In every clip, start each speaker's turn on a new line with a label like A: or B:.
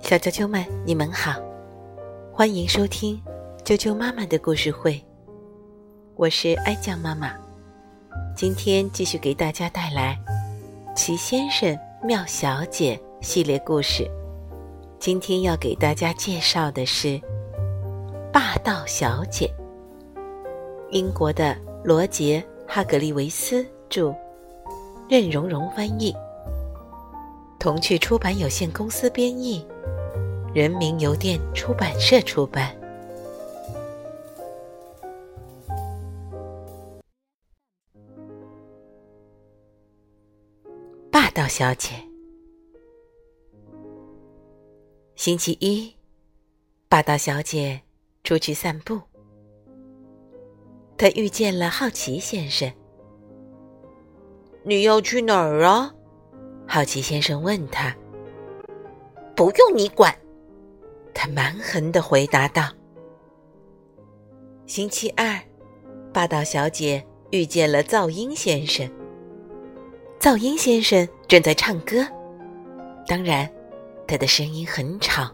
A: 小啾啾们，你们好，欢迎收听啾啾妈妈的故事会。我是哀酱妈妈，今天继续给大家带来《齐先生妙小姐》系列故事。今天要给大家介绍的是《霸道小姐》，英国的罗杰·哈格利维斯著，任荣荣翻译，童趣出版有限公司编译。人民邮电出版社出版。霸道小姐。星期一，霸道小姐出去散步，她遇见了好奇先生。
B: 你要去哪儿啊？
A: 好奇先生问他。
B: 不用你管。
A: 他蛮横的回答道：“星期二，霸道小姐遇见了噪音先生。噪音先生正在唱歌，当然，他的声音很吵。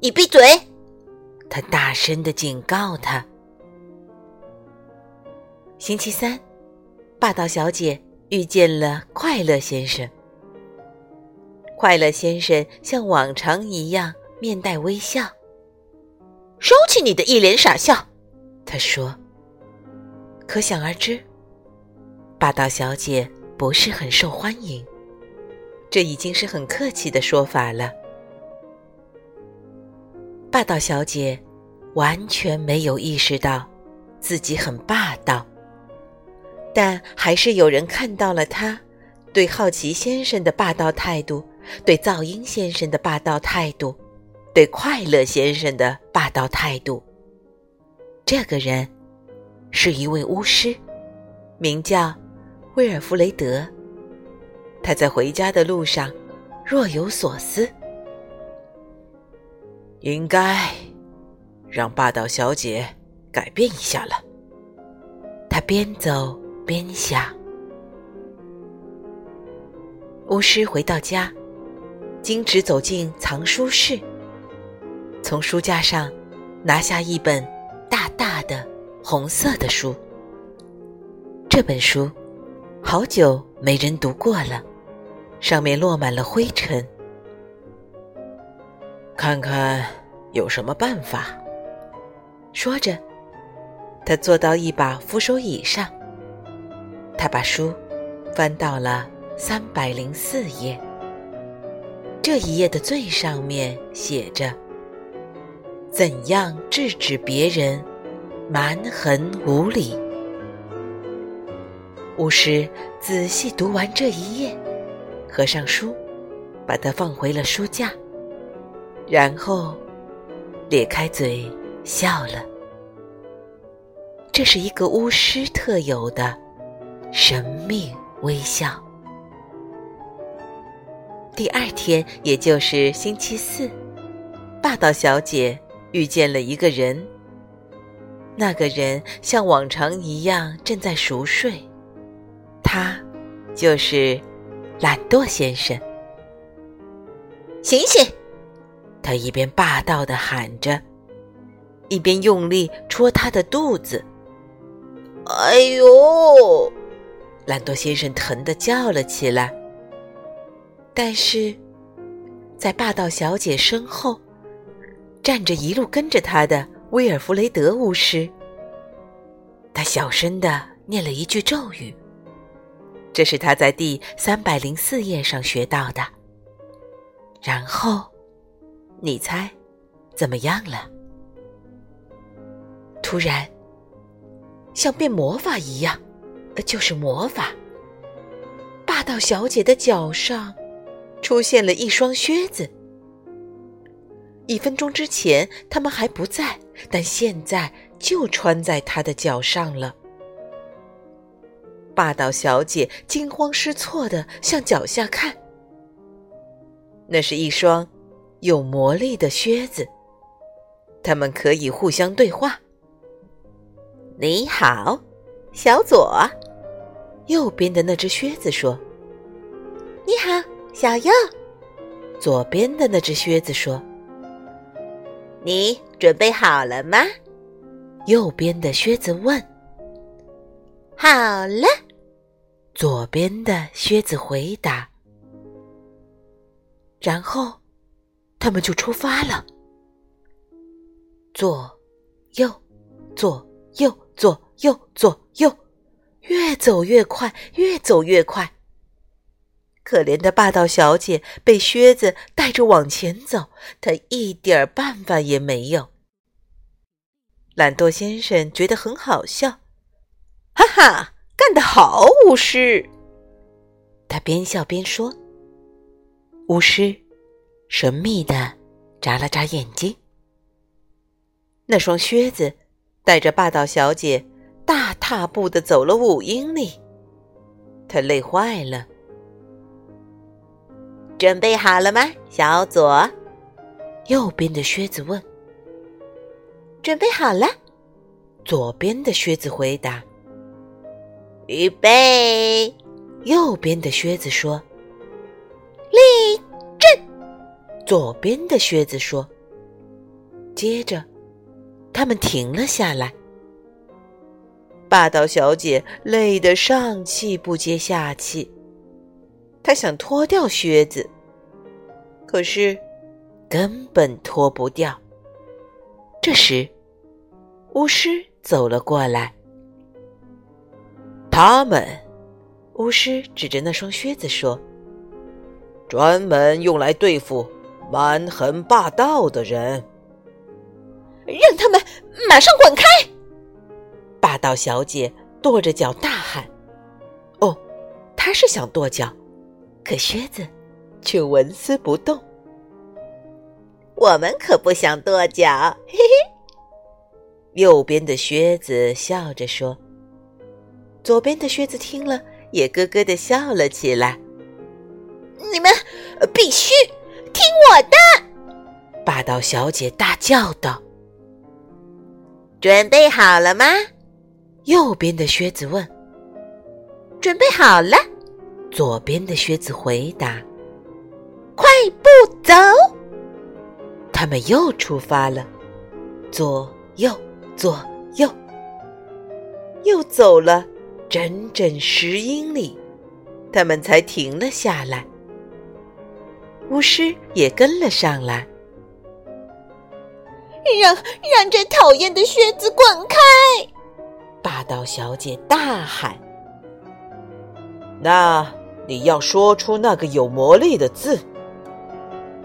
B: 你闭嘴！”
A: 他大声的警告他。星期三，霸道小姐遇见了快乐先生。快乐先生像往常一样。面带微笑，
B: 收起你的一脸傻笑，
A: 他说。可想而知，霸道小姐不是很受欢迎，这已经是很客气的说法了。霸道小姐完全没有意识到自己很霸道，但还是有人看到了他对好奇先生的霸道态度，对噪音先生的霸道态度。对快乐先生的霸道态度。这个人是一位巫师，名叫威尔弗雷德。他在回家的路上若有所思，
C: 应该让霸道小姐改变一下了。
A: 他边走边想。巫师回到家，径直走进藏书室。从书架上拿下一本大大的红色的书。这本书好久没人读过了，上面落满了灰尘。
C: 看看有什么办法。
A: 说着，他坐到一把扶手椅上。他把书翻到了三百零四页。这一页的最上面写着。怎样制止别人蛮横无理？巫师仔细读完这一页，合上书，把它放回了书架，然后咧开嘴笑了。这是一个巫师特有的神秘微笑。第二天，也就是星期四，霸道小姐。遇见了一个人，那个人像往常一样正在熟睡，他就是懒惰先生。
B: 醒醒！
A: 他一边霸道的喊着，一边用力戳他的肚子。
B: 哎呦！
A: 懒惰先生疼得叫了起来。但是，在霸道小姐身后。站着一路跟着他的威尔弗雷德巫师，他小声的念了一句咒语，这是他在第三百零四页上学到的。然后，你猜怎么样了？突然，像变魔法一样，就是魔法。霸道小姐的脚上出现了一双靴子。一分钟之前，他们还不在，但现在就穿在他的脚上了。霸道小姐惊慌失措的向脚下看，那是一双有魔力的靴子，他们可以互相对话。
B: 你好，小左。
A: 右边的那只靴子说：“
B: 你好，小右。”
A: 左边的那只靴子说：“
B: 你准备好了吗？”
A: 右边的靴子问：“
B: 好了。”
A: 左边的靴子回答。然后，他们就出发了。左，右，左右，左右，左右，越走越快，越走越快。可怜的霸道小姐被靴子带着往前走，她一点办法也没有。懒惰先生觉得很好笑，
B: 哈哈，干得好，巫师！
A: 他边笑边说。巫师神秘的眨了眨眼睛。那双靴子带着霸道小姐大踏步的走了五英里，他累坏了。
B: 准备好了吗，小左？
A: 右边的靴子问。
B: 准备好了。
A: 左边的靴子回答。
B: 预备。
A: 右边的靴子说。
B: 立正。
A: 左边的靴子说。接着，他们停了下来。霸道小姐累得上气不接下气。她想脱掉靴子，可是根本脱不掉。这时，巫师走了过来。
C: 他们，
A: 巫师指着那双靴子说：“
C: 专门用来对付蛮横霸道的人。”
B: 让他们马上滚开！
A: 霸道小姐跺着脚大喊：“哦，她是想跺脚。”可靴子却纹丝不动。
B: 我们可不想跺脚，嘿嘿。
A: 右边的靴子笑着说：“左边的靴子听了，也咯咯的笑了起来。”
B: 你们必须听我的！
A: 霸道小姐大叫道：“
B: 准备好了吗？”
A: 右边的靴子问。
B: “准备好了。”
A: 左边的靴子回答：“
B: 快步走。”
A: 他们又出发了，左右左右，又走了整整十英里，他们才停了下来。巫师也跟了上来，
B: 让让这讨厌的靴子滚开！
A: 霸道小姐大喊：“
C: 那！”你要说出那个有魔力的字。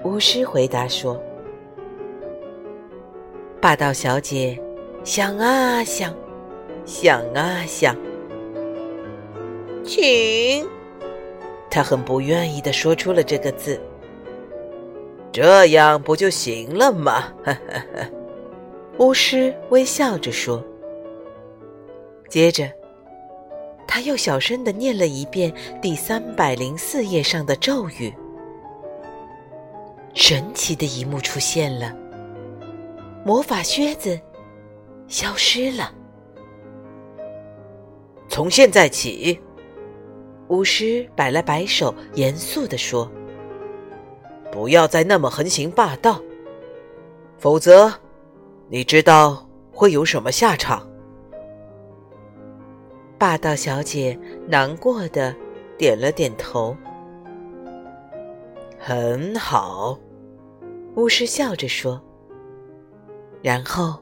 A: 巫师回答说：“霸道小姐想啊想，想啊想，
B: 请。”
A: 她很不愿意的说出了这个字。
C: 这样不就行了吗？
A: 巫师微笑着说。接着。他又小声的念了一遍第三百零四页上的咒语。神奇的一幕出现了，魔法靴子消失了。
C: 从现在起，
A: 巫师摆了摆手，严肃的说：“
C: 不要再那么横行霸道，否则，你知道会有什么下场？”
A: 霸道小姐难过的点了点头。
C: 很好，
A: 巫师笑着说。然后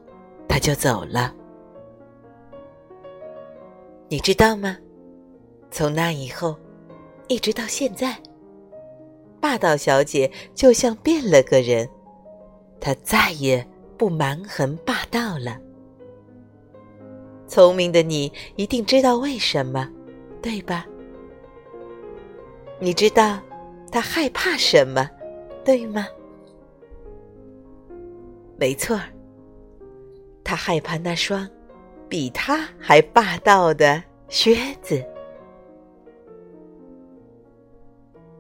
A: 他就走了。你知道吗？从那以后，一直到现在，霸道小姐就像变了个人，她再也不蛮横霸道了。聪明的你一定知道为什么，对吧？你知道他害怕什么，对吗？没错儿，他害怕那双比他还霸道的靴子。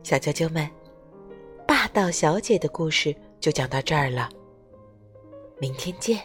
A: 小啾啾们，霸道小姐的故事就讲到这儿了，明天见。